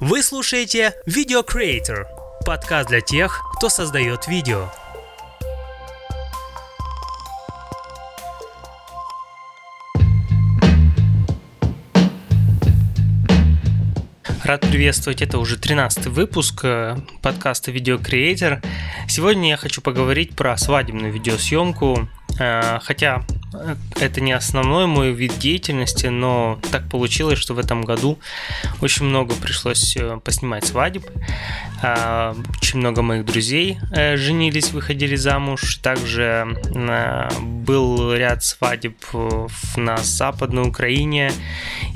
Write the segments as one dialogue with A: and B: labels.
A: Вы слушаете Video Creator, подкаст для тех, кто создает видео. Рад приветствовать, это уже 13 выпуск э, подкаста Video Creator. Сегодня я хочу поговорить про свадебную видеосъемку, хотя это не основной мой вид деятельности, но так получилось, что в этом году очень много пришлось э, поснимать свадеб. Очень много моих друзей э, женились, выходили замуж. Также был ряд свадеб на Западной Украине.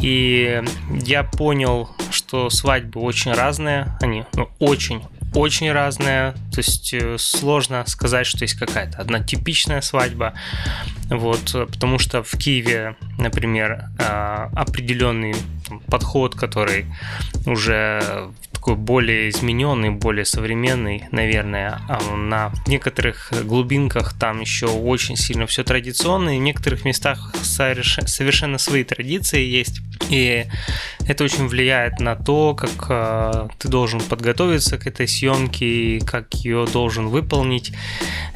A: И я понял, что свадьбы очень разные. Они ну, очень очень разная, то есть э, сложно сказать, что есть какая-то одна типичная свадьба, вот, потому что в Киеве, например, а, определенный подход, который уже такой более измененный, более современный, наверное. А на некоторых глубинках там еще очень сильно все традиционно, и в некоторых местах совершенно свои традиции есть. И это очень влияет на то, как э, ты должен подготовиться к этой съемке, как ее должен выполнить,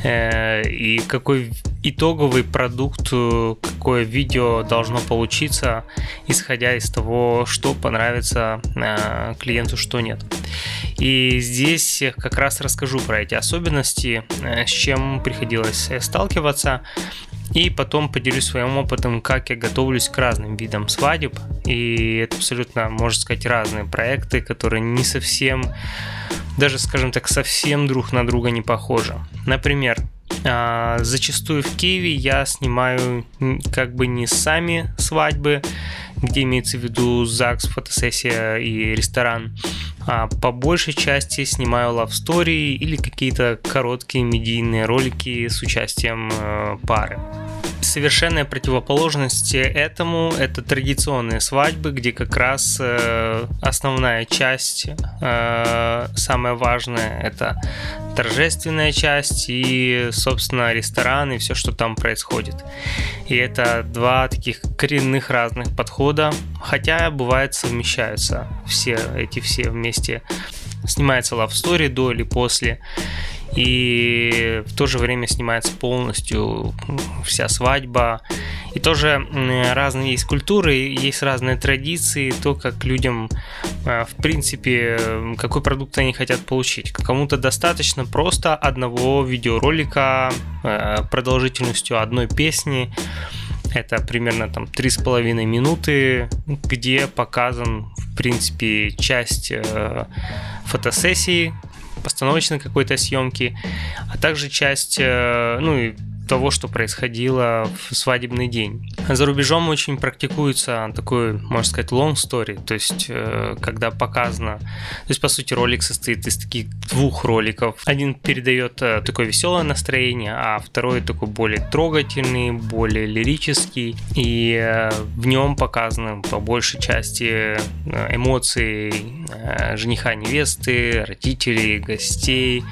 A: э, и какой итоговый продукт, э, какое видео должно получиться, исходя из того, что понравится э, клиенту, что нет. И здесь как раз расскажу про эти особенности, э, с чем приходилось сталкиваться. И потом поделюсь своим опытом, как я готовлюсь к разным видам свадеб. И это абсолютно, можно сказать, разные проекты, которые не совсем, даже, скажем так, совсем друг на друга не похожи. Например, а, зачастую в Киеве я снимаю как бы не сами свадьбы, где имеется в виду ЗАГС, фотосессия и ресторан, а по большей части снимаю love или какие-то короткие медийные ролики с участием э, пары совершенная противоположность этому это традиционные свадьбы, где как раз э, основная часть, э, самая важная, это торжественная часть и, собственно, ресторан и все, что там происходит. И это два таких коренных разных подхода, хотя бывает совмещаются все эти все вместе. Снимается love story до или после и в то же время снимается полностью вся свадьба. И тоже разные есть культуры, есть разные традиции, то, как людям, э, в принципе, какой продукт они хотят получить. Кому-то достаточно просто одного видеоролика э, продолжительностью одной песни, это примерно там три с половиной минуты, где показан, в принципе, часть э, фотосессии, постановочной какой-то съемки, а также часть, э, ну, того, что происходило в свадебный день. За рубежом очень практикуется такой, можно сказать, long story, то есть э, когда показано, то есть по сути ролик состоит из таких двух роликов. Один передает э, такое веселое настроение, а второй такой более трогательный, более лирический, и э, в нем показаны по большей части эмоции жениха, невесты, родителей, гостей,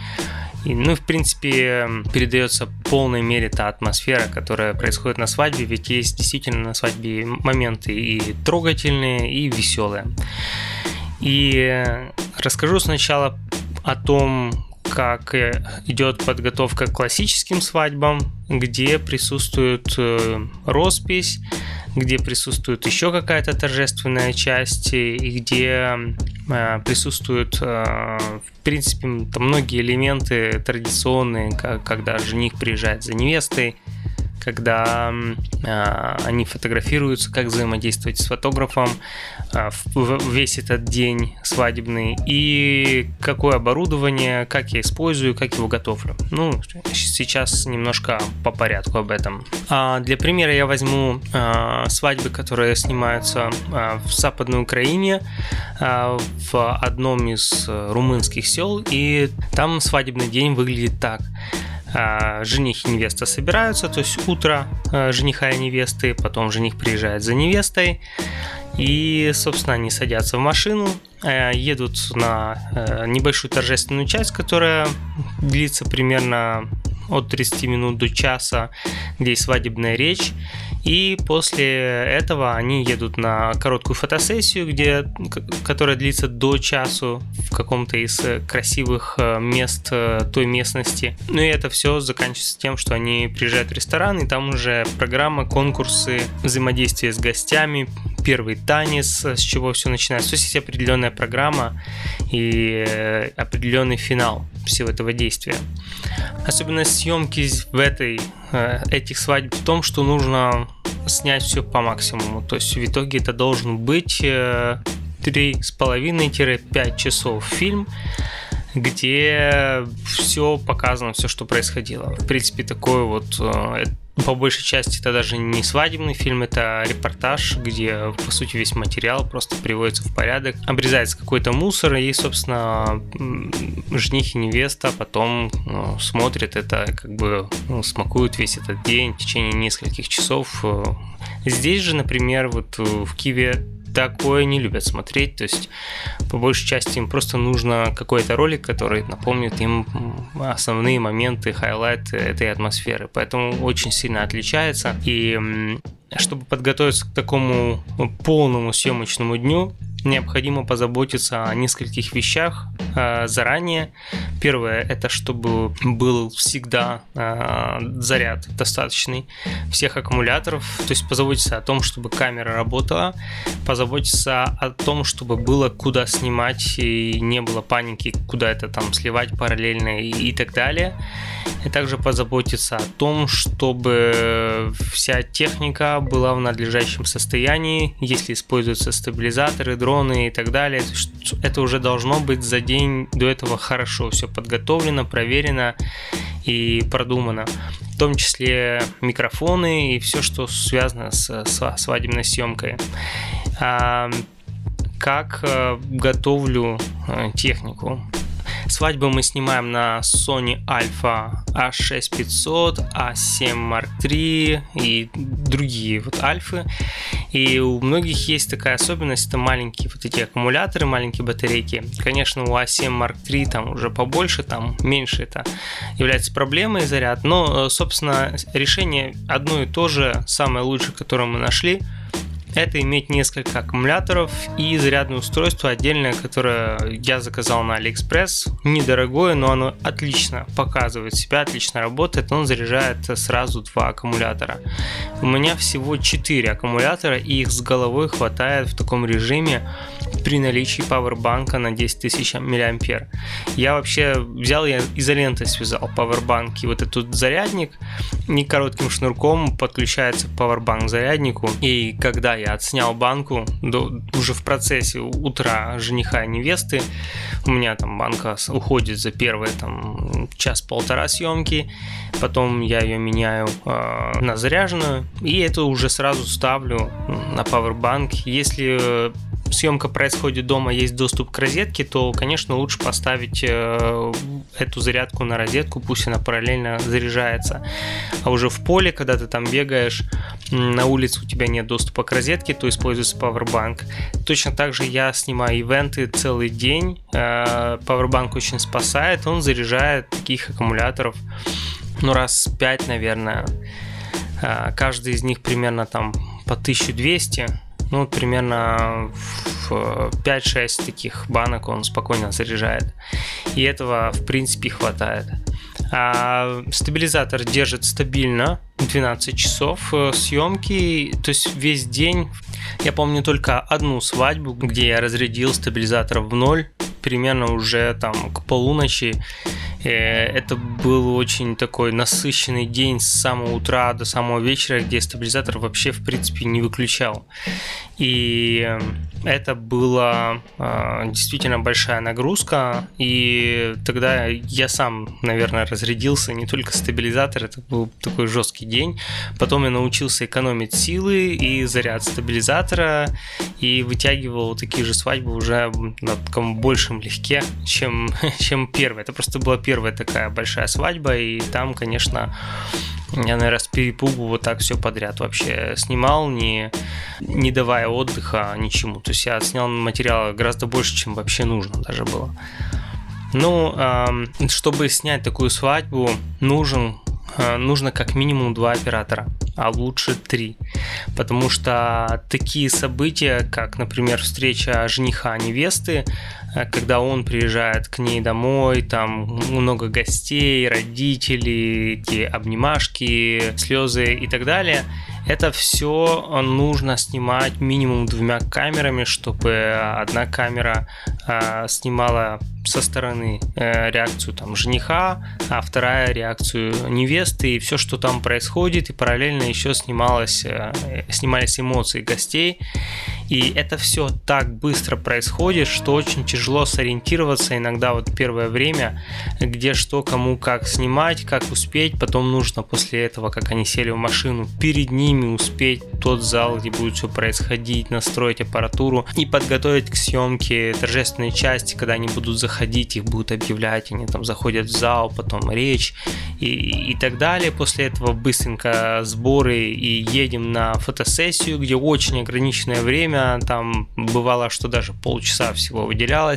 A: и, ну, в принципе, передается в полной мере та атмосфера, которая происходит на свадьбе, ведь есть действительно на свадьбе моменты и трогательные, и веселые. И расскажу сначала о том, как идет подготовка к классическим свадьбам, где присутствует э, роспись, где присутствует еще какая-то торжественная часть и где э, присутствуют, э, в принципе, там многие элементы традиционные, когда жених приезжает за невестой, когда э, они фотографируются, как взаимодействовать с фотографом э, в, весь этот день свадебный и какое оборудование, как я использую, как его готовлю. Ну, сейчас немножко по порядку об этом. А для примера я возьму э, свадьбы, которые снимаются э, в Западной Украине, э, в одном из румынских сел, и там свадебный день выглядит так – а, жених и невеста собираются, то есть утро а, жениха и невесты, потом жених приезжает за невестой, и, собственно, они садятся в машину, а, едут на небольшую торжественную часть, которая длится примерно от 30 минут до часа, где есть свадебная речь. И после этого они едут на короткую фотосессию, где, которая длится до часу в каком-то из красивых э, мест э, той местности. Ну и это все заканчивается тем, что они приезжают в ресторан, и там уже программа, конкурсы, взаимодействие с гостями, первый танец, с чего все начинается. То есть есть определенная программа и э, определенный финал всего этого действия. Особенность съемки в этой, э, этих свадьб в том, что нужно снять все по максимуму. То есть в итоге это должен быть 3,5-5 э, часов фильм, где все показано, все, что происходило. В принципе, такой вот по большей части это даже не свадебный фильм, это репортаж, где, по сути, весь материал просто приводится в порядок. Обрезается какой-то мусор, и, собственно, жених и невеста потом ну, смотрят это, как бы ну, смакуют весь этот день в течение нескольких часов. Здесь же, например, вот в Киеве такое не любят смотреть. То есть, по большей части, им просто нужно какой-то ролик, который напомнит им основные моменты, хайлайты этой атмосферы. Поэтому очень сильно отличается. И чтобы подготовиться к такому полному съемочному дню, необходимо позаботиться о нескольких вещах заранее. Первое это чтобы был всегда э, заряд достаточный всех аккумуляторов, то есть позаботиться о том, чтобы камера работала, позаботиться о том, чтобы было куда снимать и не было паники, куда это там сливать параллельно и, и так далее. И также позаботиться о том, чтобы вся техника была в надлежащем состоянии, если используются стабилизаторы, дроны и так далее. Это уже должно быть за день до этого хорошо все подготовлено, проверено и продумано. В том числе микрофоны и все, что связано с, свадебной съемкой. А, как э, готовлю э, технику? Свадьбу мы снимаем на Sony Alpha A6500, A7 Mark III и другие вот альфы. И у многих есть такая особенность, это маленькие вот эти аккумуляторы, маленькие батарейки. Конечно, у A7 Mark III там уже побольше, там меньше это является проблемой заряд, но, э, собственно, решение одно и то же, самое лучшее, которое мы нашли – это иметь несколько аккумуляторов и зарядное устройство отдельное, которое я заказал на AliExpress. Недорогое, но оно отлично показывает себя, отлично работает. Он заряжает сразу два аккумулятора. У меня всего 4 аккумулятора, и их с головой хватает в таком режиме при наличии пауэрбанка на 10 тысяч мА. Я вообще взял, я изолентой связал пауэрбанк и вот этот зарядник, не коротким шнурком подключается пауэрбанк к заряднику, и когда я отснял банку, до, уже в процессе утра жениха и невесты, у меня там банка уходит за первые там час-полтора съемки, потом я ее меняю э, на заряженную, и это уже сразу ставлю на пауэрбанк. Если съемка происходит дома, есть доступ к розетке, то, конечно, лучше поставить э, эту зарядку на розетку, пусть она параллельно заряжается. А уже в поле, когда ты там бегаешь, на улице у тебя нет доступа к розетке, то используется Powerbank. Точно так же я снимаю ивенты целый день. Э, Powerbank очень спасает, он заряжает таких аккумуляторов ну раз 5, наверное. Э, каждый из них примерно там по 1200 ну, примерно в 5-6 таких банок он спокойно заряжает. И этого, в принципе, хватает. А стабилизатор держит стабильно 12 часов э, съемки, то есть весь день. Я помню только одну свадьбу, где я разрядил стабилизатор в ноль, примерно уже там к полуночи. Э, это был очень такой насыщенный день с самого утра до самого вечера, где стабилизатор вообще в принципе не выключал. И это была э, действительно большая нагрузка, и тогда я сам, наверное, разрядился, не только стабилизатор, это был такой жесткий день. Потом я научился экономить силы и заряд стабилизатора, и вытягивал такие же свадьбы уже на таком большем легке, чем, чем первая. Это просто была первая такая большая свадьба, и там, конечно, я, наверное, с перепугу вот так все подряд вообще снимал, не, не давая отдыха ничему. То есть я снял материала гораздо больше, чем вообще нужно даже было. Ну, чтобы снять такую свадьбу, нужен, э, нужно как минимум два оператора. а лучше три. Потому что такие события, как, например, встреча жениха невесты, когда он приезжает к ней домой, там много гостей, родителей, эти обнимашки, слезы и так далее – это все нужно снимать минимум двумя камерами, чтобы одна камера э, снимала со стороны э, реакцию там жениха, а вторая реакцию невесты и все, что там происходит, и параллельно еще снималось, э, снимались эмоции гостей. И это все так быстро происходит, что очень тяжело сориентироваться иногда вот первое время, где что, кому, как снимать, как успеть. Потом нужно после этого, как они сели в машину, перед ними успеть тот зал, где будет все происходить, настроить аппаратуру и подготовить к съемке торжественной части, когда они будут заходить, их будут объявлять, они там заходят в зал, потом речь и, и так далее. После этого быстренько сборы и едем на фотосессию, где очень ограниченное время, там бывало, что даже полчаса всего выделялось.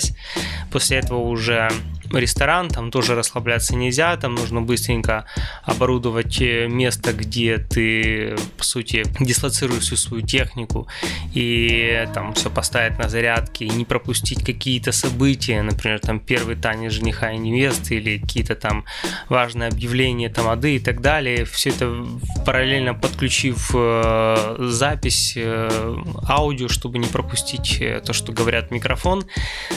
A: После этого уже ресторан, там тоже расслабляться нельзя, там нужно быстренько оборудовать э, место, где ты, по сути, дислоцируешь всю свою технику и там все поставить на зарядке и не пропустить какие-то события, например, там первый танец жениха и невесты или какие-то там важные объявления тамады и так далее. Все это параллельно подключив э, запись, э, аудио, чтобы не пропустить то, что говорят микрофон.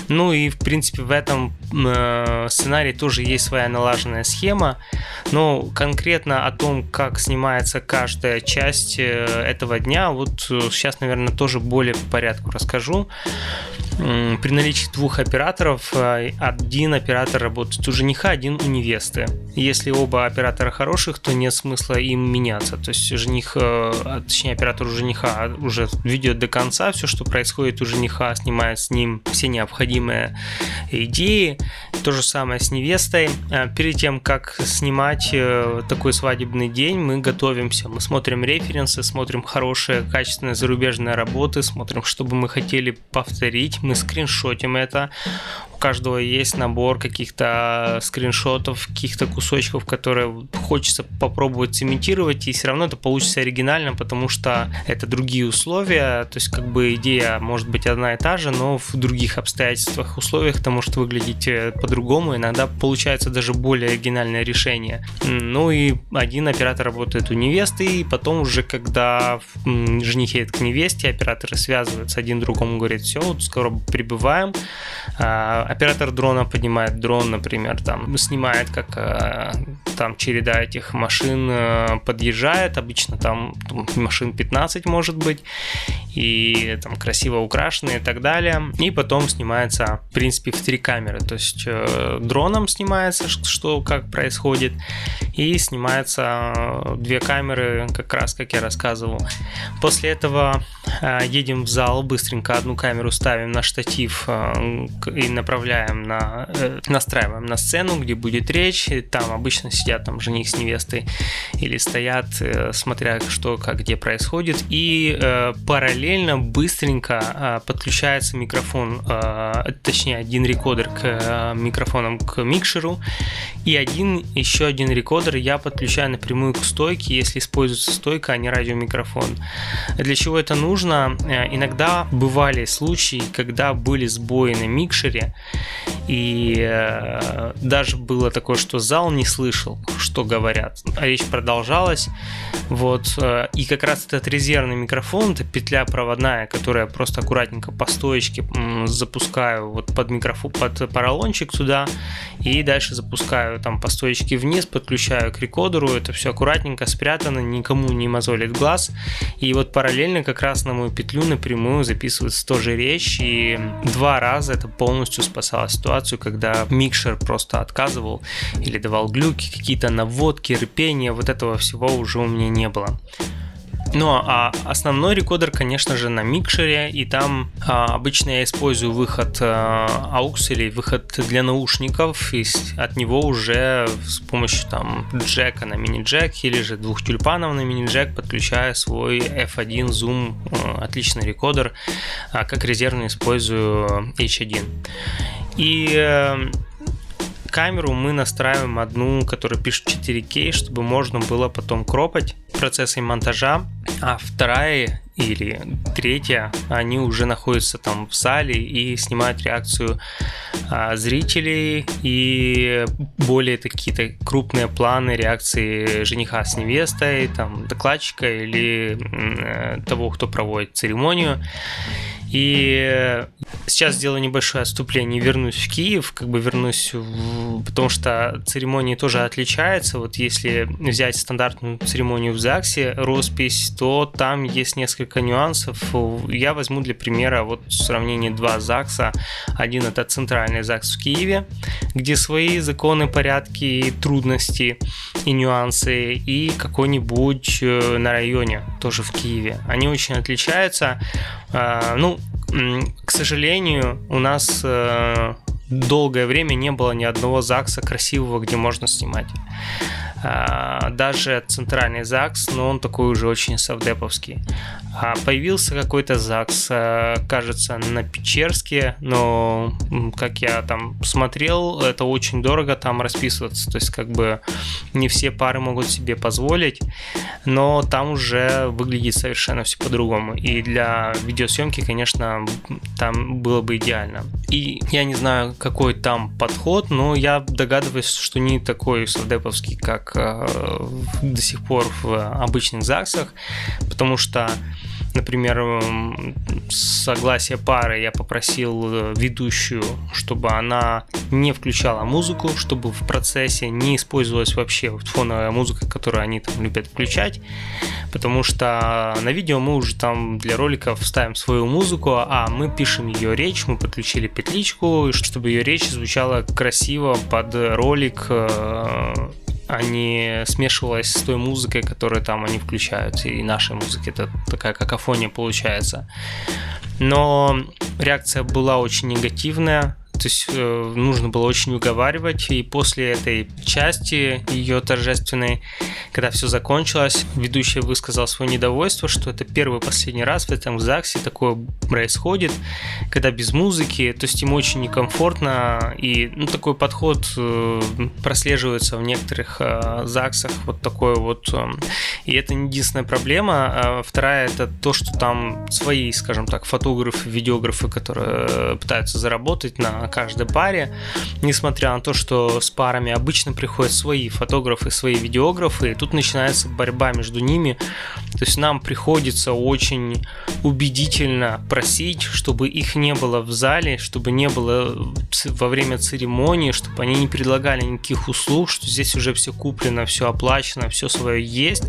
A: Ну и, в принципе, в этом Э, сценарий тоже есть своя налаженная схема, но конкретно о том, как снимается каждая часть э, этого дня, вот э, сейчас, наверное, тоже более по порядку расскажу при наличии двух операторов один оператор работает у жениха, один у невесты. Если оба оператора хороших, то нет смысла им меняться. То есть жених, а, точнее оператор у жениха уже ведет до конца все, что происходит у жениха, снимает с ним все необходимые идеи. То же самое с невестой. А, перед тем, как снимать э, такой свадебный день, мы готовимся. Мы смотрим референсы, смотрим хорошие, качественные зарубежные работы, смотрим, что бы мы хотели повторить. Мы скриншотим это каждого есть набор каких-то скриншотов, каких-то кусочков, которые хочется попробовать цементировать, и все равно это получится оригинально, потому что это другие условия, то есть как бы идея может быть одна и та же, но в других обстоятельствах, условиях это может выглядеть э, по-другому, иногда получается даже более оригинальное решение. Ну и один оператор работает у невесты, и потом уже когда жених едет к невесте, операторы связываются один другому, говорят, все, вот скоро прибываем, а, оператор дрона поднимает дрон, например, там снимает, как э, там череда этих машин э, подъезжает, обычно там, там машин 15 может быть, и там красиво украшенные и так далее. И потом снимается, в принципе, в три камеры, то есть э, дроном снимается, что как происходит, и снимается две камеры, как раз как я рассказывал. После этого едем в зал, быстренько одну камеру ставим на штатив и направляем на, э, настраиваем на сцену, где будет речь, там обычно сидят там жених с невестой или стоят, э, смотря что, как, где происходит, и э, параллельно быстренько э, подключается микрофон, э, точнее один рекодер к э, микрофонам к микшеру, и один, еще один рекодер я подключаю напрямую к стойке, если используется стойка, а не радиомикрофон. Для чего это нужно? Э, иногда бывали случаи, когда были сбои на микшере, и э, даже было такое, что зал не слышал, что говорят. А речь продолжалась. Вот. Э, и как раз этот резервный микрофон, это петля проводная, которая просто аккуратненько по стоечке запускаю вот под микрофон, под поролончик туда, и дальше запускаю там по стоечке вниз, подключаю к рекодеру, это все аккуратненько спрятано, никому не мозолит глаз. И вот параллельно как раз на мою петлю напрямую записывается тоже речь, и два раза это полностью спасало ситуацию, когда микшер просто отказывал или давал глюки, какие-то наводки, рыпения, вот этого всего уже у меня не было. Ну а основной рекодер, конечно же, на микшере, и там а, обычно я использую выход а, AUX или выход для наушников, и от него уже с помощью там джека на мини-джек или же двух тюльпанов на мини-джек подключаю свой F1 Zoom, а, отличный рекодер, а, как резервный использую H1. И э, камеру мы настраиваем одну, которая пишет 4К, чтобы можно было потом кропать процессом монтажа, а вторая или третья, они уже находятся там в зале и снимают реакцию а, зрителей и более какие-то крупные планы реакции жениха с невестой, там, докладчика или э, того, кто проводит церемонию. И сейчас сделаю небольшое отступление, вернусь в Киев, как бы вернусь, в... потому что церемонии тоже отличаются. Вот если взять стандартную церемонию в ЗАГСе, роспись, то там есть несколько нюансов. Я возьму для примера вот в сравнении два ЗАГСа. Один это центральный ЗАГС в Киеве, где свои законы, порядки, трудности и нюансы, и какой-нибудь э, на районе, тоже в Киеве. Они очень отличаются. А, ну, к сожалению, у нас э, долгое время не было ни одного ЗАГСа красивого, где можно снимать. А, даже центральный ЗАГС, но он такой уже очень совдеповский. А появился какой-то ЗАГС, э, кажется, на Печерске, но как я там смотрел, это очень дорого там расписываться, то есть как бы не все пары могут себе позволить, но там уже выглядит совершенно все по-другому. И для видеосъемки, конечно, там было бы идеально. И я не знаю, какой там подход, но я догадываюсь, что не такой совдеповский, как Э, до сих пор в обычных ЗАГСах, потому что Например, согласие пары я попросил э, ведущую, чтобы она не включала музыку, чтобы в процессе не использовалась вообще фоновая музыка, которую они там любят включать, потому что на видео мы уже там для роликов ставим свою музыку, а мы пишем ее речь, мы подключили петличку, чтобы ее речь звучала красиво под ролик э, а не смешивалась с той музыкой, которую там они включают, и нашей музыки. Это такая какофония получается. Но реакция была очень негативная то есть э, нужно было очень уговаривать, и после этой части ее торжественной, когда все закончилось, ведущий высказал свое недовольство, что это первый и последний раз в этом ЗАГСе такое происходит, когда без музыки, то есть ему очень некомфортно, и ну, такой подход э, прослеживается в некоторых э, ЗАГСах, вот такой вот, э, и это не единственная проблема, а вторая это то, что там свои, скажем так, фотографы, видеографы, которые пытаются заработать на каждой паре, несмотря на то, что с парами обычно приходят свои фотографы, свои видеографы, и тут начинается борьба между ними. То есть нам приходится очень убедительно просить, чтобы их не было в зале, чтобы не было во время церемонии, чтобы они не предлагали никаких услуг, что здесь уже все куплено, все оплачено, все свое есть.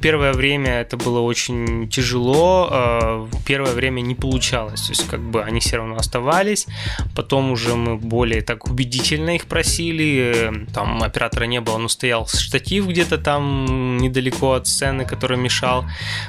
A: Первое время это было очень тяжело, а первое время не получалось, то есть как бы они все равно оставались, Потом уже мы более так убедительно их просили. Там оператора не было, но стоял штатив где-то там недалеко от сцены, который мешал.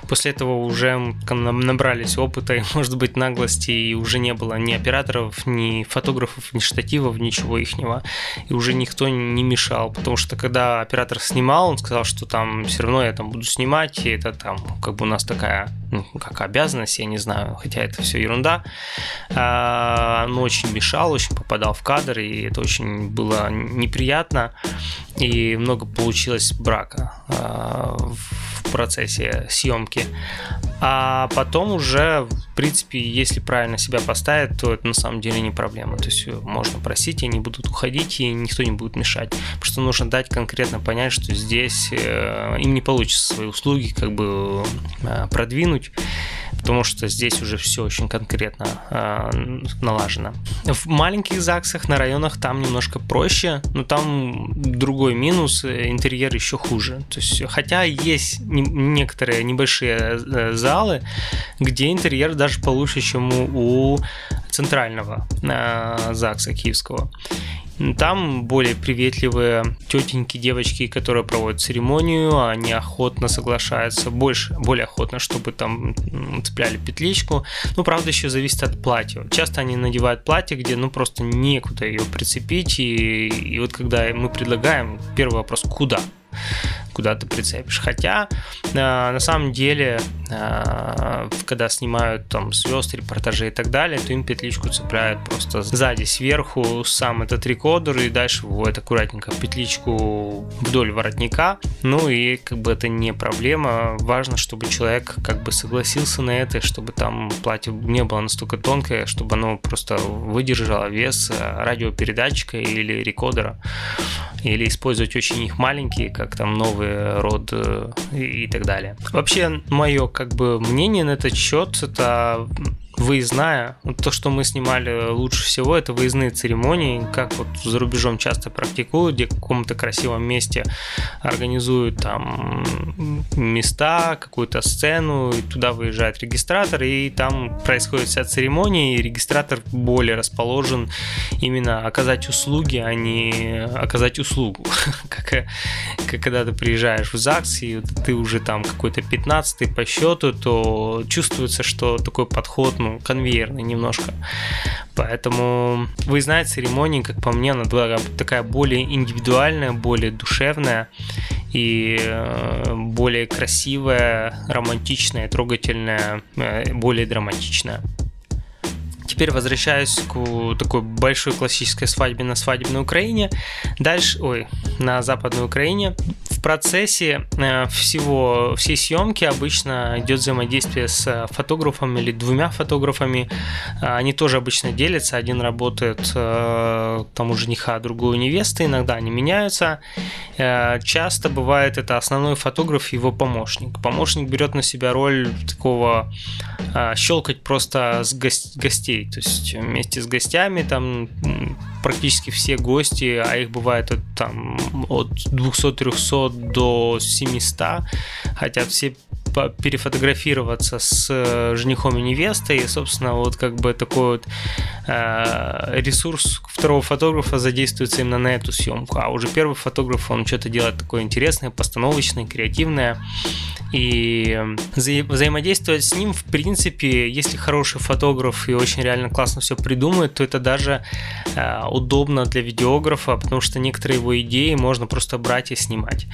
A: После этого уже набрались опыта и, может быть, наглости, и уже не было ни операторов, ни фотографов, ни штативов, ничего ихнего. И уже никто не мешал, потому что когда оператор снимал, он сказал, что там все равно я там буду снимать, и это там как бы у нас такая, ну, как обязанность, я не знаю, хотя это все ерунда. А, но очень мешал, очень попадал в кадр, и это очень было неприятно, и много получилось брака э, в процессе съемки. А потом уже, в принципе, если правильно себя поставить, то это на самом деле не проблема. То есть можно просить, и они будут уходить, и никто не будет мешать. Потому что нужно дать конкретно понять, что здесь э, им не получится свои услуги как бы э, продвинуть потому что здесь уже все очень конкретно э, налажено. В маленьких ЗАГСах на районах там немножко проще, но там другой минус, э, интерьер еще хуже. То есть, хотя есть не, некоторые небольшие э, залы, где интерьер даже получше, чем у, у центрального э, ЗАГСа киевского. Там более приветливые тетеньки, девочки, которые проводят церемонию, они охотно соглашаются, больше, более охотно, чтобы там цепляли петличку. Ну, правда, еще зависит от платья. Часто они надевают платье, где, ну, просто некуда ее прицепить, и, и вот когда мы предлагаем, первый вопрос, куда? Куда ты прицепишь. Хотя э, на самом деле, э, когда снимают там звезд, репортажи и так далее, то им петличку цепляют просто сзади, сверху сам этот рекордер и дальше выводят аккуратненько петличку вдоль воротника. Ну и как бы это не проблема. Важно, чтобы человек как бы согласился на это, чтобы там платье не было настолько тонкое, чтобы оно просто выдержало вес радиопередатчика или рекордера. Или использовать очень их маленькие, как там новый род э, и так далее. Вообще, мое как бы мнение на этот счет, это выездная. То, что мы снимали лучше всего, это выездные церемонии, как вот за рубежом часто практикуют, где в каком-то красивом месте организуют там места, какую-то сцену, и туда выезжает регистратор, и там происходит вся церемония, и регистратор более расположен именно оказать услуги, а не оказать услугу. как, как когда ты приезжаешь в ЗАГС, и ты уже там какой-то 15 по счету, то чувствуется, что такой подход, ну, конвейерный немножко. Поэтому выездная церемония, как по мне, она такая более индивидуальная, более душевная и э, более красивая, романтичная, трогательная, э, более драматичная. Теперь возвращаюсь к такой большой классической свадьбе на свадебной Украине. Дальше, ой, на западной Украине. В процессе э, всего, всей съемки обычно идет взаимодействие с фотографом или двумя фотографами. Они тоже обычно делятся. Один работает э, там у жениха, другой у невесты. Иногда они меняются. Э, часто бывает это основной фотограф и его помощник. Помощник берет на себя роль такого щелкать просто с гостей гостей. То есть вместе с гостями там практически все гости, а их бывает там от 200-300 до 700, хотят все перефотографироваться с э, женихом и невестой, и, собственно, вот как бы такой вот э, ресурс второго фотографа задействуется именно на эту съемку, а уже первый фотограф, он что-то делает такое интересное, постановочное, креативное, и вза- взаимодействовать с ним, в принципе, если хороший фотограф и очень реально классно все придумает, то это даже э, удобно для видеографа, потому что некоторые его идеи можно просто брать и снимать.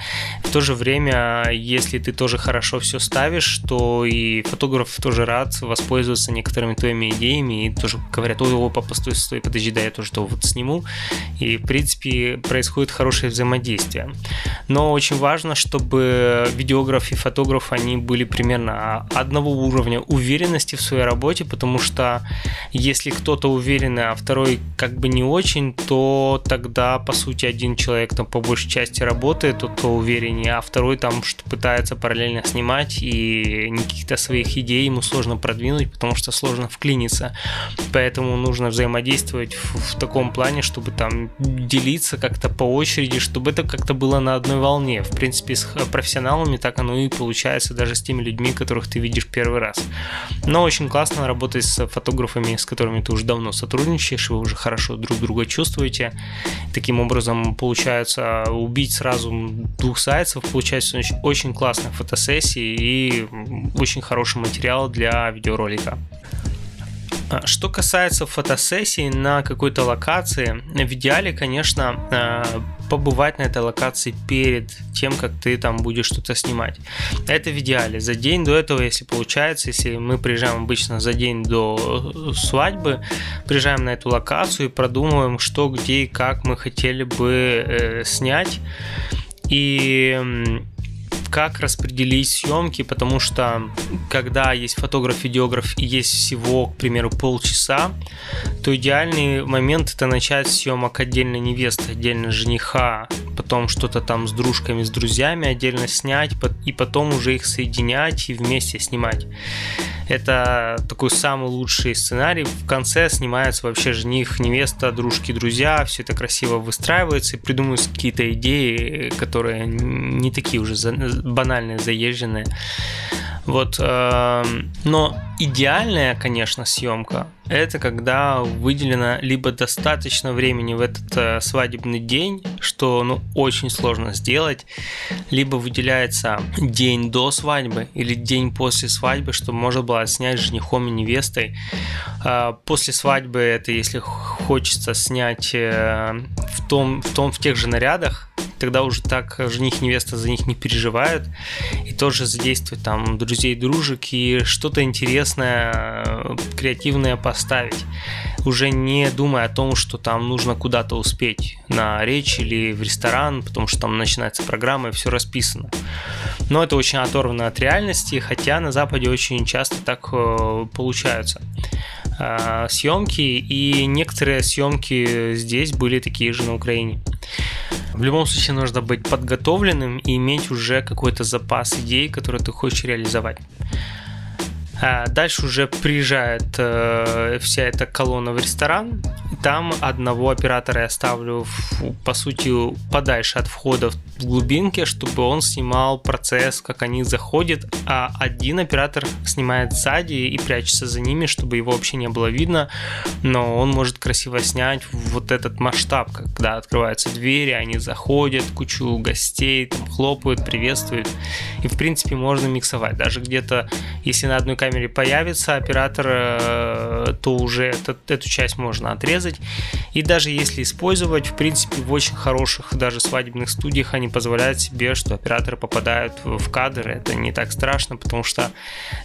A: В то же время, если ты тоже хорошо все ставишь, то и фотограф тоже рад воспользоваться некоторыми твоими идеями и тоже говорят, ой, опа, постой, стой, подожди, да я тоже то вот сниму. И, в принципе, происходит хорошее взаимодействие. Но очень важно, чтобы видеограф и фотограф, они были примерно одного уровня уверенности в своей работе, потому что если кто-то уверенный, а второй как бы не очень, то тогда, по сути, один человек там по большей части работает, тот, кто увереннее, а второй там что пытается параллельно снимать, и каких-то своих идей ему сложно продвинуть, потому что сложно вклиниться. Поэтому нужно взаимодействовать в, в таком плане, чтобы там делиться как-то по очереди, чтобы это как-то было на одной волне. В принципе, с профессионалами так оно и получается даже с теми людьми, которых ты видишь первый раз. Но очень классно работать с фотографами, с которыми ты уже давно сотрудничаешь, вы уже хорошо друг друга чувствуете. Таким образом, получается убить сразу двух зайцев, получается очень, очень классная фотосессия и очень хороший материал для видеоролика. А, что касается фотосессии на какой-то локации, в идеале, конечно, а, побывать на этой локации перед тем, как ты там будешь что-то снимать. Это в идеале. За день до этого, если получается, если мы приезжаем обычно за день до э, свадьбы, приезжаем на эту локацию и продумываем, что, где и как мы хотели бы э, снять. И как распределить съемки, потому что когда есть фотограф, видеограф и есть всего, к примеру, полчаса, то идеальный момент это начать съемок отдельно невесты, отдельно жениха, потом что-то там с дружками, с друзьями отдельно снять, и потом уже их соединять и вместе снимать. Это такой самый лучший сценарий. В конце снимается вообще жених, невеста, дружки, друзья. Все это красиво выстраивается и придумываются какие-то идеи, которые не такие уже банальные, заезженные. Вот, э, но идеальная, конечно, съемка это когда выделено либо достаточно времени в этот э, свадебный день, что ну очень сложно сделать, либо выделяется день до свадьбы или день после свадьбы, чтобы можно было снять женихом и невестой. Э, после свадьбы это если хочется снять э, в том в том в тех же нарядах, тогда уже так жених невеста за них не переживают, и тоже задействовать там друзей, дружек и что-то интересное, креативное поставить, уже не думая о том, что там нужно куда-то успеть на речь или в ресторан, потому что там начинается программа и все расписано. Но это очень оторвано от реальности, хотя на Западе очень часто так э, получаются э, съемки, и некоторые съемки здесь были такие же на Украине. В любом случае нужно быть подготовленным и иметь уже какой-то запас идей, которые ты хочешь реализовать. А дальше уже приезжает э, вся эта колонна в ресторан. Там одного оператора я ставлю, в, по сути, подальше от входа в глубинке, чтобы он снимал процесс, как они заходят, а один оператор снимает сзади и прячется за ними, чтобы его вообще не было видно, но он может красиво снять вот этот масштаб, когда открываются двери, они заходят, кучу гостей, там хлопают, приветствуют, и в принципе можно миксовать, даже где-то, если на одной камере камере появится оператор, э, то уже этот, эту часть можно отрезать. И даже если использовать, в принципе, в очень хороших даже свадебных студиях они позволяют себе, что операторы попадают в кадр. Это не так страшно, потому что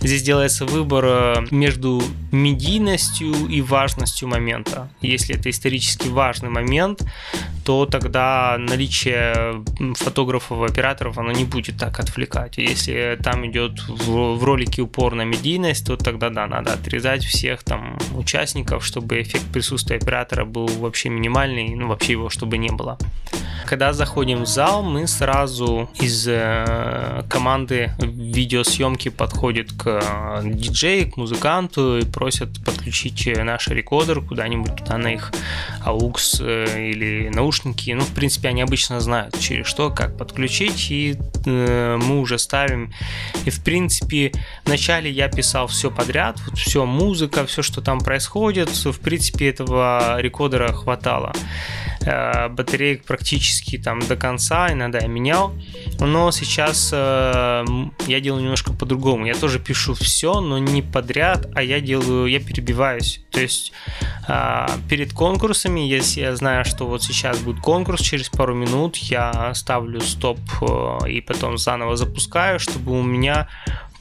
A: здесь делается выбор э, между медийностью и важностью момента. Если это исторически важный момент, то тогда наличие фотографов и операторов оно не будет так отвлекать. Если там идет в, в ролике упор на медийность, то тогда да, надо отрезать всех там участников, чтобы эффект присутствия оператора был вообще минимальный, ну вообще его чтобы не было. Когда заходим в зал, мы сразу из э, команды видеосъемки подходит к э, диджею, к музыканту и просят подключить наш рекордер куда-нибудь туда на их AUX э, или наушники. Ну, в принципе, они обычно знают, через что, как подключить, и э, мы уже ставим. И, в принципе, вначале я писал все подряд, вот все, музыка, все, что там происходит, в принципе, этого рекордера хватало. Э, батареек практически там до конца, иногда я менял. Но сейчас э, я делаю немножко по-другому. Я тоже пишу все, но не подряд, а я делаю, я перебиваюсь. То есть э, перед конкурсами, если я знаю, что вот сейчас будет конкурс, через пару минут я ставлю стоп э, и потом заново запускаю, чтобы у меня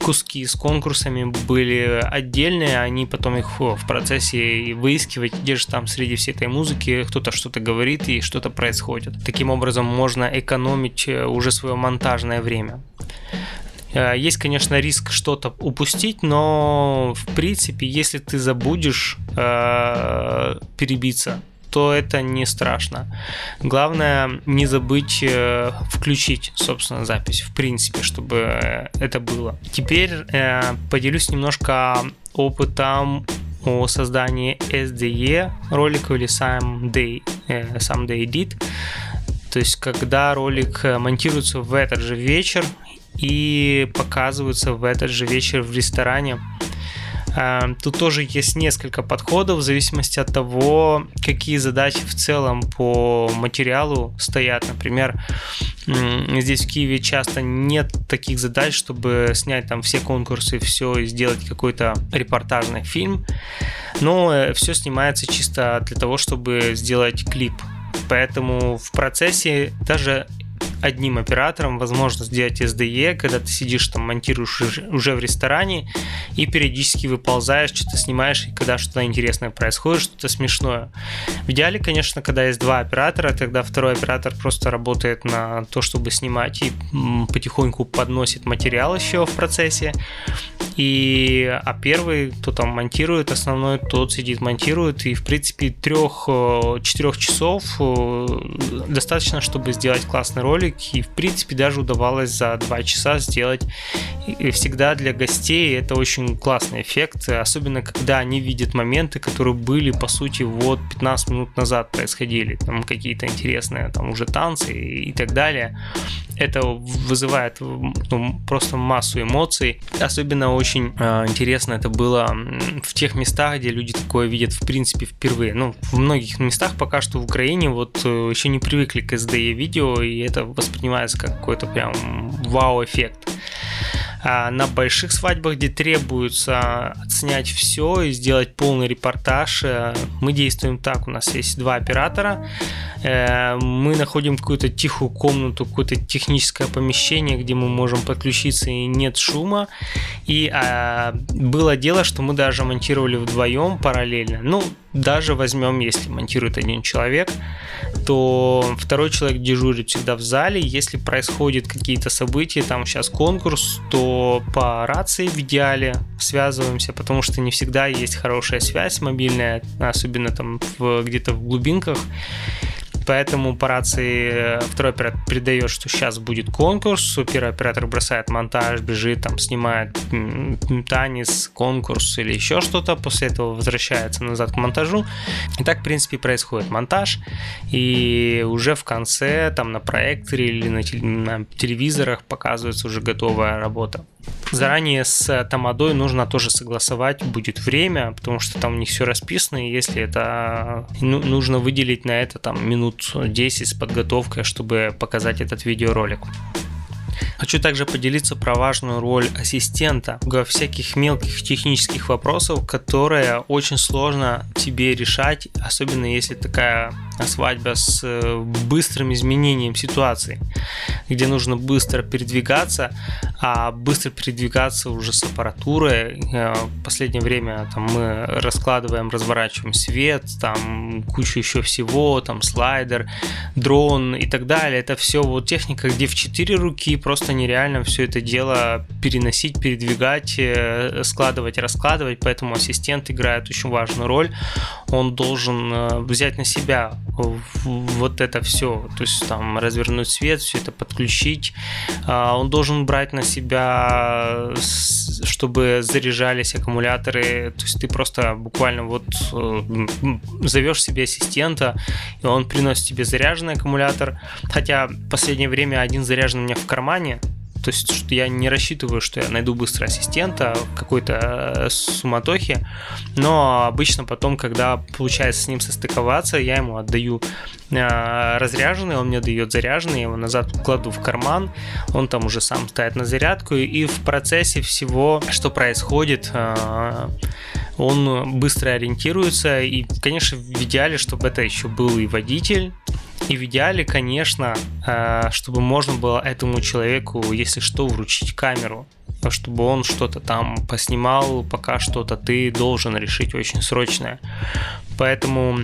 A: куски с конкурсами были отдельные, они потом их в процессе выискивать, где же там среди всей этой музыки кто-то что-то говорит и что-то происходит. Таким образом можно экономить э, уже свое монтажное время. Э, есть, конечно, риск что-то упустить, но в принципе, если ты забудешь э, перебиться, то это не страшно. Главное не забыть э, включить, собственно, запись, в принципе, чтобы это было. Теперь э, поделюсь немножко опытом о создании SDE ролика или Someday, э, Someday Edit. То есть, когда ролик монтируется в этот же вечер и показывается в этот же вечер в ресторане тут тоже есть несколько подходов в зависимости от того, какие задачи в целом по материалу стоят. Например, здесь в Киеве часто нет таких задач, чтобы снять там все конкурсы, все и сделать какой-то репортажный фильм. Но э, все снимается чисто для того, чтобы сделать клип. Поэтому в процессе даже одним оператором возможно сделать SDE, когда ты сидишь там, монтируешь уже в ресторане и периодически выползаешь, что-то снимаешь, и когда что-то интересное происходит, что-то смешное. В идеале, конечно, когда есть два оператора, тогда второй оператор просто работает на то, чтобы снимать и потихоньку подносит материал еще в процессе. И, а первый, кто там монтирует, основной, тот сидит, монтирует, и в принципе трех-четырех часов э, достаточно, чтобы сделать классный ролик, и в принципе даже удавалось за два часа сделать. И всегда для гостей это очень классный эффект, особенно когда они видят моменты, которые были по сути вот 15 минут назад происходили, там какие-то интересные там уже танцы и так далее. Это вызывает ну, просто массу эмоций, особенно очень э, интересно это было в тех местах, где люди такое видят в принципе впервые. Ну, в многих местах пока что в Украине вот э, еще не привыкли к SDE видео, и это воспринимается как какой-то прям вау-эффект. А на больших свадьбах, где требуется снять все и сделать полный репортаж, э, мы действуем так. У нас есть два оператора. Э, мы находим какую-то тихую комнату, какое-то техническое помещение, где мы можем подключиться и нет шума. И а, было дело, что мы даже монтировали вдвоем параллельно. Ну, даже возьмем, если монтирует один человек, то второй человек дежурит всегда в зале. Если происходят какие-то события, там сейчас конкурс, то по рации в идеале связываемся, потому что не всегда есть хорошая связь мобильная, особенно там где-то в глубинках. Поэтому по рации э, второй оператор передает, что сейчас будет конкурс, первый оператор бросает монтаж, бежит, там снимает танец, конкурс или еще что-то, после этого возвращается назад к монтажу. И так, в принципе, происходит монтаж, и уже в конце там на проекторе или на телевизорах показывается уже готовая работа. Заранее с Тамадой нужно тоже согласовать будет время, потому что там у них все расписано, и если это ну, нужно выделить на это там минут 10 с подготовкой, чтобы показать этот видеоролик. Хочу также поделиться про важную роль ассистента во всяких мелких технических вопросах, которые очень сложно тебе решать, особенно если такая свадьба с э, быстрым изменением ситуации, где нужно быстро передвигаться, а быстро передвигаться уже с аппаратурой. Э, в последнее время там, мы раскладываем, разворачиваем свет, там кучу еще всего, там слайдер, дрон и так далее. Это все вот техника, где в четыре руки просто нереально все это дело переносить, передвигать, э, складывать, раскладывать, поэтому ассистент играет очень важную роль. Он должен взять на себя вот это все, то есть там развернуть свет, все это подключить. А, он должен брать на себя, чтобы заряжались аккумуляторы, то есть ты просто буквально вот э, зовешь себе ассистента, и он приносит тебе заряженный аккумулятор, хотя в последнее время один заряжен у меня в кармане, то есть что я не рассчитываю, что я найду быстро ассистента какой-то э, суматохе, но обычно потом, когда получается с ним состыковаться, я ему отдаю э, разряженный, он мне дает заряженный, я его назад кладу в карман, он там уже сам ставит на зарядку, и в процессе всего, что происходит, э, он быстро ориентируется, и, конечно, в идеале, чтобы это еще был и водитель, и в идеале, конечно, э, чтобы можно было этому человеку, если что, вручить камеру, чтобы он что-то там поснимал, пока что-то ты должен решить очень срочное. Поэтому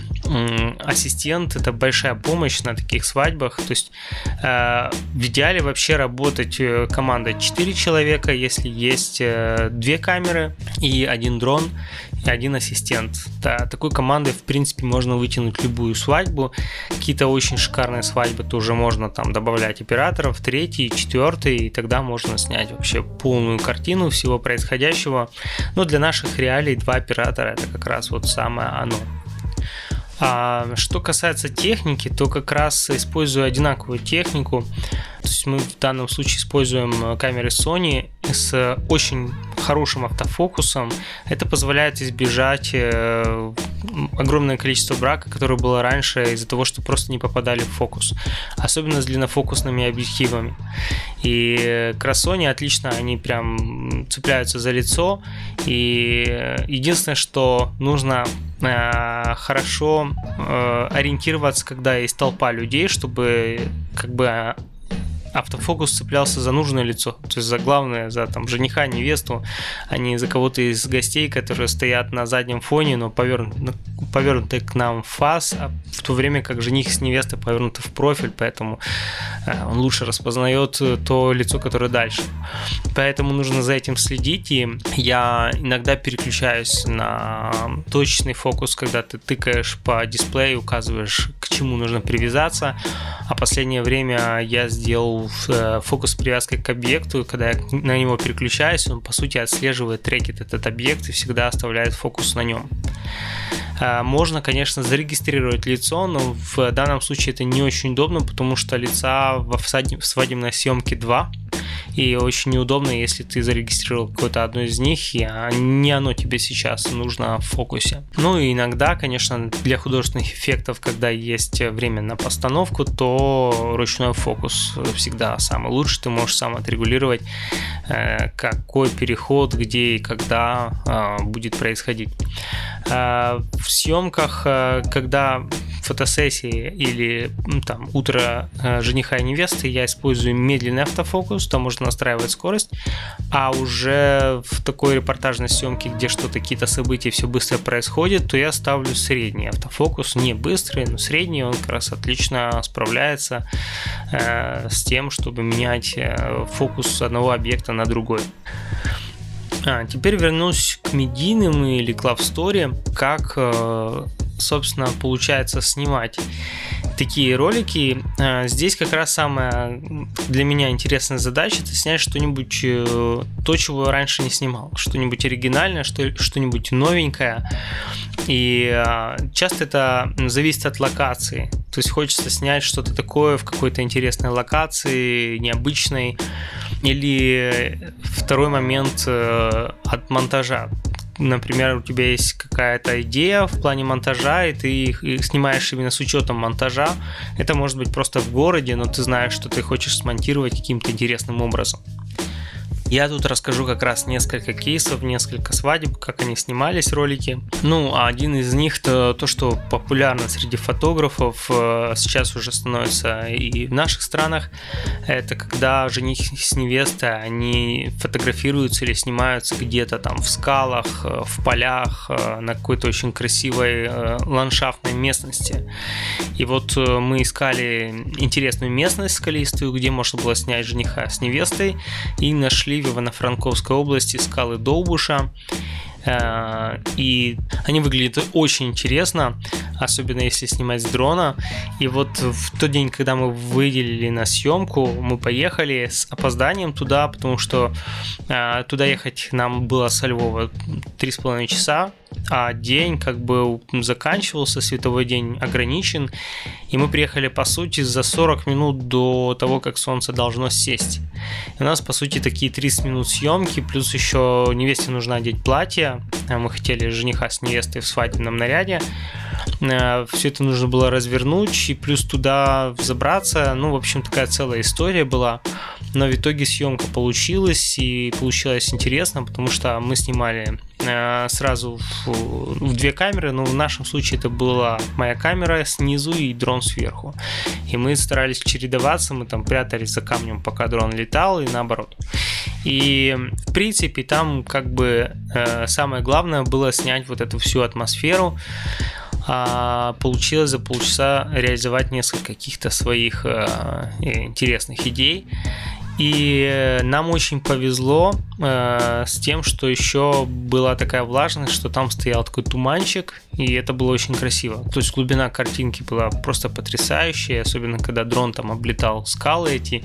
A: ассистент это большая помощь на таких свадьбах. То есть э, в идеале вообще работать э, команда 4 человека, если есть две камеры и один дрон и один ассистент. Да, такой командой, в принципе, можно вытянуть любую свадьбу. Какие-то очень шикарные свадьбы тоже можно там добавлять операторов, третий, четвертый, и тогда можно снять вообще полную картину всего происходящего. Но для наших реалий два оператора это как раз вот самое оно. А что касается техники, то как раз использую одинаковую технику. То есть мы в данном случае используем камеры Sony с очень хорошим автофокусом. Это позволяет избежать э, огромное количество брака, которое было раньше из-за того, что просто не попадали в фокус. Особенно с длиннофокусными объективами. И красони отлично, они прям цепляются за лицо. И единственное, что нужно э, хорошо э, ориентироваться, когда есть толпа людей, чтобы как бы автофокус цеплялся за нужное лицо, то есть за главное, за там жениха, невесту, а не за кого-то из гостей, которые стоят на заднем фоне, но повернуты, ну, повернуты к нам в фас, а в то время как жених с невестой повернуты в профиль, поэтому э, он лучше распознает то лицо, которое дальше. Поэтому нужно за этим следить, и я иногда переключаюсь на точечный фокус, когда ты тыкаешь по дисплею, указываешь, к чему нужно привязаться, а последнее время я сделал Э, фокус привязки к объекту, когда я на него переключаюсь, он по сути отслеживает, трекит этот объект и всегда оставляет фокус на нем. Э, можно, конечно, зарегистрировать лицо, но в данном случае это не очень удобно, потому что лица в свадебной съемке 2, и очень неудобно, если ты зарегистрировал какое-то одно из них, и не оно тебе сейчас нужно в фокусе. Ну и иногда, конечно, для художественных эффектов, когда есть время на постановку, то ручной фокус всегда самый лучший. Ты можешь сам отрегулировать, э, какой переход, где и когда э, будет происходить. Э, в съемках, когда фотосессии или там утро жениха и невесты я использую медленный автофокус, там можно настраивать скорость, а уже в такой репортажной съемке, где что-то, какие-то события, все быстро происходит, то я ставлю средний автофокус, не быстрый, но средний, он как раз отлично справляется э, с тем, чтобы менять э, фокус одного объекта на другой. А, теперь вернусь к медийным или Story, как, э, собственно, получается снимать такие ролики. А, здесь как раз самая для меня интересная задача это снять что-нибудь, э, то, чего я раньше не снимал. Что-нибудь оригинальное, что, что-нибудь новенькое. И а, часто это зависит от локации. То есть хочется снять что-то такое в какой-то интересной локации, необычной. Или второй момент э, от монтажа например, у тебя есть какая-то идея в плане монтажа, и ты их снимаешь именно с учетом монтажа. Это может быть просто в городе, но ты знаешь, что ты хочешь смонтировать каким-то интересным образом. Я тут расскажу как раз несколько кейсов, несколько свадеб, как они снимались ролики. Ну, а один из них то, то что популярно среди фотографов, э, сейчас уже становится и в наших странах, это когда жених с невестой, они фотографируются или снимаются где-то там в скалах, э, в полях, э, на какой-то очень красивой ландшафтной местности. И вот мы искали интересную местность скалистую, где можно было снять жениха с невестой, и нашли в Ивано-Франковской области скалы Долбуша. Э, и они выглядят очень интересно, особенно если снимать с дрона. И вот в тот день, когда мы выделили на съемку, мы поехали с опозданием туда, потому что э, туда ехать нам было со Львова 3,5 часа, а день как бы заканчивался, световой день ограничен, и мы приехали, по сути, за 40 минут до того, как солнце должно сесть. И у нас, по сути, такие 30 минут съемки, плюс еще невесте нужно одеть платье, а мы хотели жениха с невестой в свадебном наряде, э, все это нужно было развернуть и плюс туда забраться. Ну, в общем, такая целая история была. Но в итоге съемка получилась и получилось интересно, потому что мы снимали Э, сразу в, в две камеры, но в нашем случае это была моя камера снизу и дрон сверху. И мы старались чередоваться, мы там прятались за камнем, пока дрон летал, и наоборот. И в принципе там как бы э, самое главное было снять вот эту всю атмосферу. А получилось за полчаса реализовать несколько каких-то своих э, интересных идей. И нам очень повезло э, с тем, что еще была такая влажность, что там стоял такой туманчик, и это было очень красиво. То есть глубина картинки была просто потрясающая, особенно когда дрон там облетал скалы эти,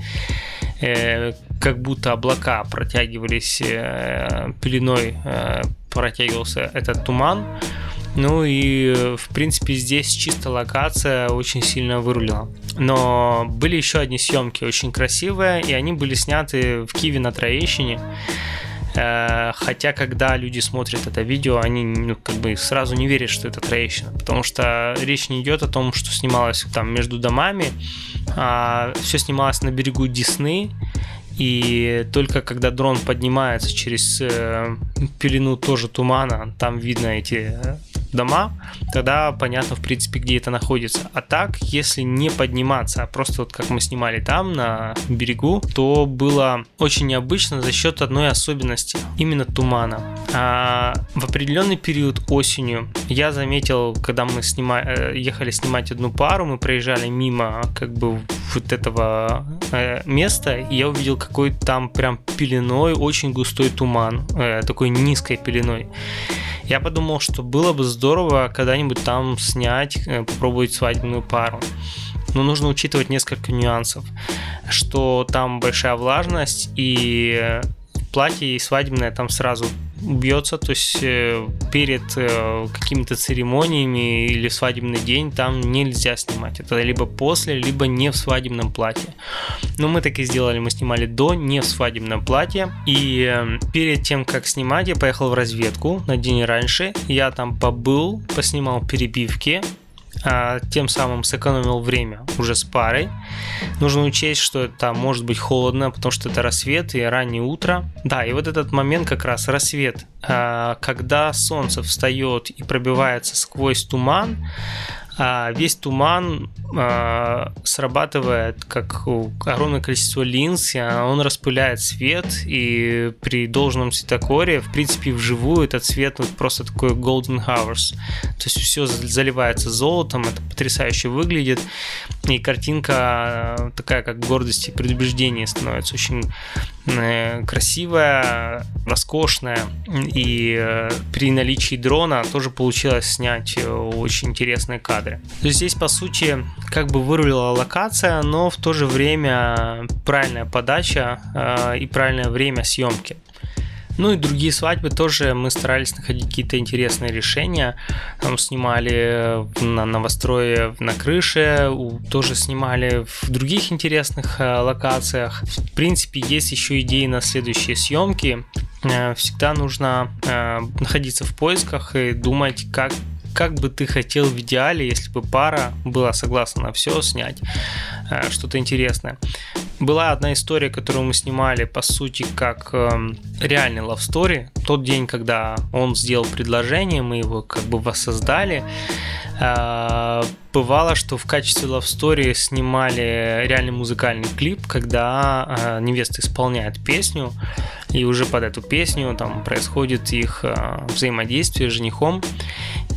A: э, как будто облака протягивались э, пеленой, э, протягивался этот туман. Ну и, в принципе, здесь чисто локация очень сильно вырулила. Но были еще одни съемки очень красивые, и они были сняты в Киеве на Троещине. Э, хотя, когда люди смотрят это видео, они ну, как бы сразу не верят, что это Троещина, потому что речь не идет о том, что снималось там между домами, а все снималось на берегу Десны, и только когда дрон поднимается через э, пелену тоже тумана, там видно эти э, дома, тогда понятно, в принципе, где это находится. А так, если не подниматься, а просто вот как мы снимали там, на берегу, то было очень необычно за счет одной особенности, именно тумана. А в определенный период осенью я заметил, когда мы снима... Э, ехали снимать одну пару, мы проезжали мимо как бы вот этого э, места, и я увидел какой там прям пеленой очень густой туман, э, такой низкой пеленой. Я подумал, что было бы здорово когда-нибудь там снять, э, попробовать свадебную пару. Но нужно учитывать несколько нюансов, что там большая влажность и платье и свадебное там сразу убьется, то есть э, перед э, какими-то церемониями или свадебный день там нельзя снимать. Это либо после, либо не в свадебном платье. Но мы так и сделали, мы снимали до, не в свадебном платье. И э, перед тем, как снимать, я поехал в разведку на день раньше. Я там побыл, поснимал перебивки, тем самым сэкономил время уже с парой. Нужно учесть, что это может быть холодно, потому что это рассвет и раннее утро. Да, и вот этот момент как раз рассвет, а, когда солнце встает и пробивается сквозь туман, а весь туман а, срабатывает как огромное количество линз, и он распыляет свет, и при должном светокоре, в принципе, вживую этот свет вот просто такой golden hours. То есть все заливается золотом, это потрясающе выглядит, и картинка а, такая, как гордость и предубеждение становится очень Э, красивая, роскошная. И э, при наличии дрона тоже получилось снять э, очень интересные кадры. То есть здесь, по сути, как бы вырулила локация, но в то же время правильная подача и правильное время съемки. Ну и другие свадьбы тоже мы старались находить какие-то интересные решения. Там снимали на новострое на крыше, тоже снимали в других интересных э, локациях. В принципе, есть еще идеи на следующие съемки. Э, всегда нужно э, находиться в поисках и думать, как как бы ты хотел в идеале, если бы пара была согласна на все снять, э, что-то интересное. Была одна история, которую мы снимали, по сути, как э, реальный love story. Тот день, когда он сделал предложение, мы его как бы воссоздали. Э, бывало, что в качестве love story снимали реальный музыкальный клип, когда э, невеста исполняет песню, и уже под эту песню там происходит их взаимодействие с женихом.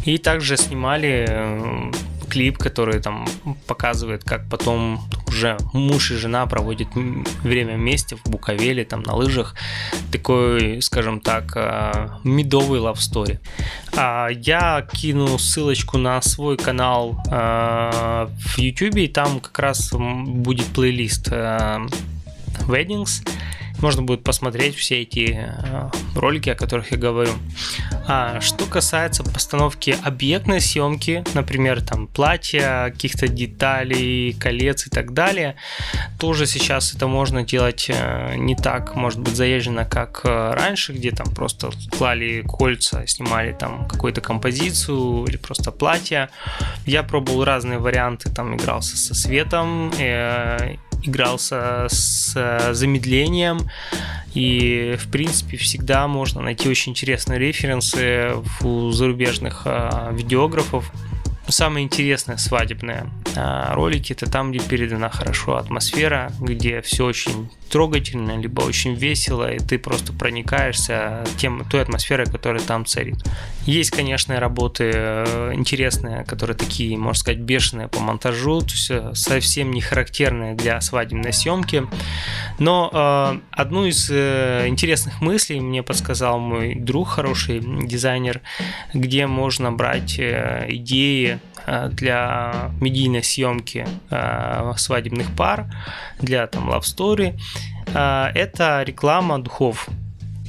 A: И также снимали э, клип, который там показывает, как потом уже муж и жена проводят время вместе в Буковеле, там на лыжах. Такой, скажем так, э, медовый love story. А я кину ссылочку на свой канал э, в YouTube, и там как раз будет плейлист Weddings можно будет посмотреть все эти э, ролики, о которых я говорю. А что касается постановки объектной съемки, например, там платья, каких-то деталей, колец и так далее, тоже сейчас это можно делать э, не так, может быть, заезжено, как э, раньше, где там просто клали кольца, снимали там какую-то композицию или просто платье. Я пробовал разные варианты, там игрался со светом, игрался с э, замедлением, и, в принципе, всегда можно найти очень интересные референсы у зарубежных э, видеографов, самое интересное свадебное а, ролики это там, где передана хорошо атмосфера, где все очень трогательно, либо очень весело, и ты просто проникаешься тем, той атмосферой, которая там царит. Есть, конечно, работы э, интересные, которые такие, можно сказать, бешеные по монтажу, то есть э, совсем не характерные для свадебной съемки. Но э, одну из э, интересных мыслей мне подсказал мой друг, хороший дизайнер, где можно брать э, идеи для медийной съемки э, свадебных пар, для там love story, э, это реклама духов.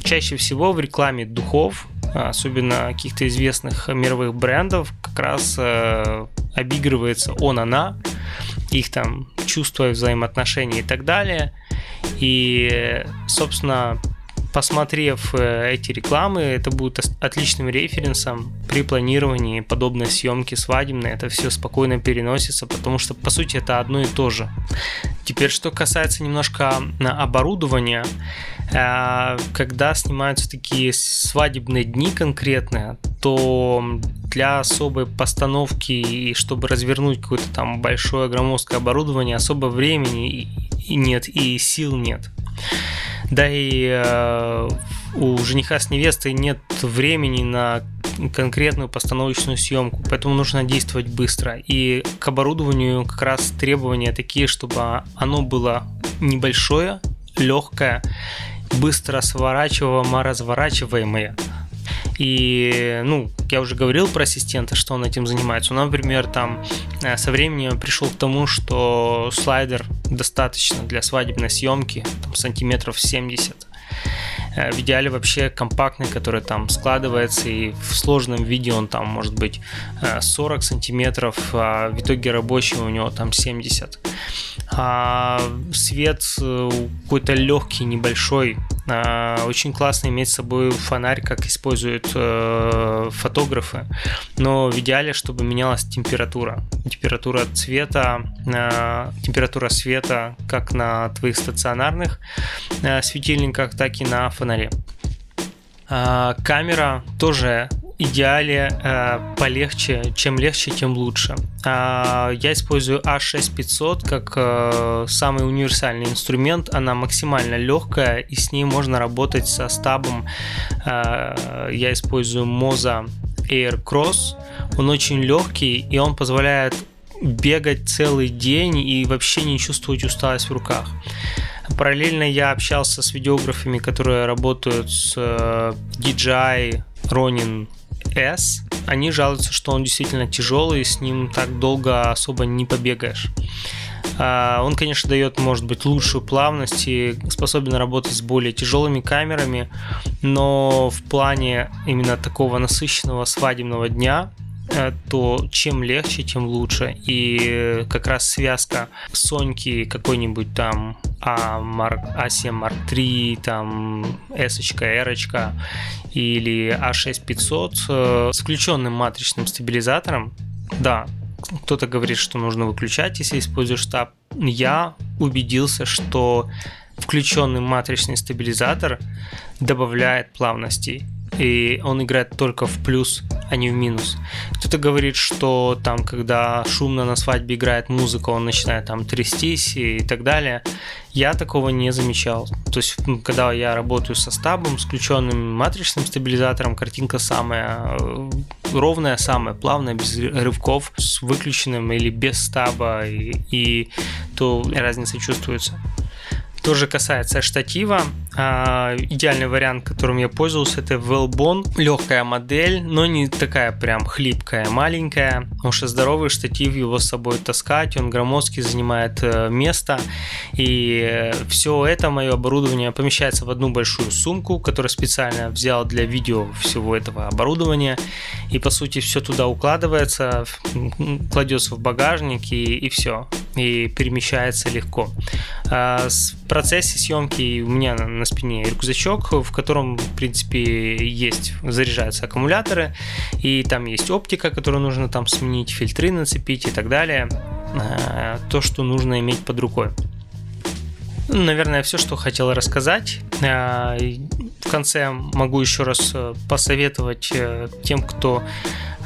A: Чаще всего в рекламе духов, особенно каких-то известных мировых брендов, как раз обигрывается он-она, их там чувства, взаимоотношения и так далее. И, собственно, посмотрев э, эти рекламы, это будет отличным референсом при планировании подобной съемки свадебной. Это все спокойно переносится, потому что, по сути, это одно и то же. Теперь, что касается немножко оборудования, э, когда снимаются такие свадебные дни конкретные, то для особой постановки и чтобы развернуть какое-то там большое громоздкое оборудование особо времени нет и сил нет. Да и э, у жениха с невестой нет времени на конкретную постановочную съемку, поэтому нужно действовать быстро. И к оборудованию как раз требования такие, чтобы оно было небольшое, легкое, быстро сворачиваемое, разворачиваемое. И, ну, я уже говорил про ассистента, что он этим занимается. Он, например, там э, со временем пришел к тому, что слайдер достаточно для свадебной съемки, там, сантиметров 70. Э, в идеале вообще компактный, который там складывается, и в сложном виде он там может быть 40 сантиметров, а в итоге рабочий у него там 70. А свет какой-то легкий, небольшой, очень классно иметь с собой фонарь, как используют фотографы, но в идеале, чтобы менялась температура. Температура цвета, температура света как на твоих стационарных э, светильниках, так и на фонаре. А, камера тоже идеале э, полегче, чем легче, тем лучше. А, я использую A6500 как э, самый универсальный инструмент. Она максимально легкая, и с ней можно работать со стабом. Я использую Moza Air Cross. Он очень легкий, и он позволяет бегать целый день и вообще не чувствовать усталость в руках. Параллельно я общался с видеографами, которые работают с э, DJI Ronin S. Они жалуются, что он действительно тяжелый, с ним так долго особо не побегаешь. А, он, конечно, дает, может быть, лучшую плавность и способен работать с более тяжелыми камерами, но в плане именно такого насыщенного свадебного дня то чем легче, тем лучше. И как раз связка Соньки какой-нибудь там а Mark, A7 Mark III, там S, R или A6500 э, с включенным матричным стабилизатором, да, кто-то говорит, что нужно выключать, если используешь штаб. Я убедился, что включенный матричный стабилизатор добавляет плавностей и он играет только в плюс, а не в минус. Кто-то говорит, что там, когда шумно на свадьбе играет музыка, он начинает там трястись и так далее. Я такого не замечал. То есть, когда я работаю со стабом, с включенным матричным стабилизатором, картинка самая э, ровная, самая плавная, без рывков, с выключенным или без стаба, и, и то разница чувствуется. Тоже касается штатива. А, идеальный вариант, которым я пользовался, это Wellbone. Легкая модель, но не такая прям хлипкая, маленькая. Потому что здоровый штатив его с собой таскать, он громоздкий, занимает э, место. И все это мое оборудование помещается в одну большую сумку, которую специально взял для видео всего этого оборудования. И по сути все туда укладывается, кладется в багажник и, и все. И перемещается легко. А, в процессе съемки у меня на спине рюкзачок, в котором, в принципе, есть, заряжаются аккумуляторы, и там есть оптика, которую нужно там сменить, фильтры нацепить и так далее. Э, то, что нужно иметь под рукой. Наверное, все, что хотел рассказать. Э, в конце могу еще раз э, посоветовать тем, кто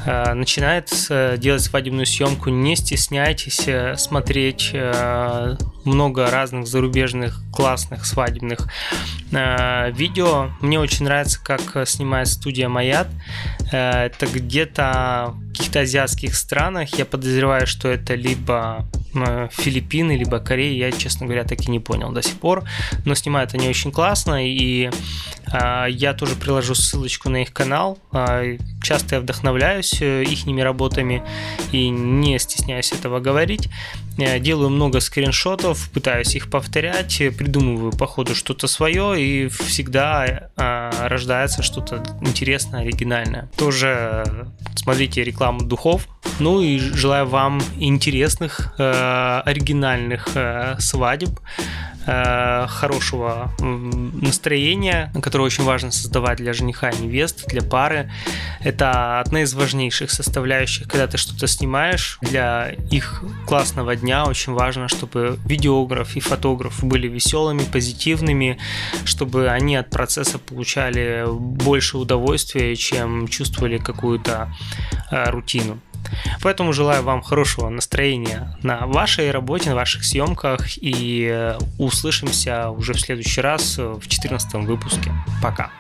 A: Э, начинает делать свадебную съемку, не стесняйтесь э, смотреть э, много разных зарубежных классных свадебных видео. Мне очень нравится, как снимает студия Маят. Это где-то каких-то азиатских странах. Я подозреваю, что это либо Филиппины, либо Корея, я, честно говоря, так и не понял до сих пор. Но снимают они очень классно, и а, я тоже приложу ссылочку на их канал. А, часто я вдохновляюсь э, их работами и не стесняюсь этого говорить. Я делаю много скриншотов, пытаюсь их повторять, придумываю по ходу что-то свое, и всегда а, рождается что-то интересное, оригинальное. Тоже смотрите рекламу духов. Ну и желаю вам интересных, э, оригинальных э, свадеб. Э, хорошего настроения, которое очень важно создавать для жениха и невесты, для пары. Это одна из важнейших составляющих, когда ты что-то снимаешь. Для их классного дня очень важно, чтобы видеограф и фотограф были веселыми, позитивными, чтобы они от процесса получали больше удовольствия, чем чувствовали какую-то э, рутину. Поэтому желаю вам хорошего настроения на вашей работе, на ваших съемках и э, услышимся уже в следующий раз в 14 выпуске. Пока.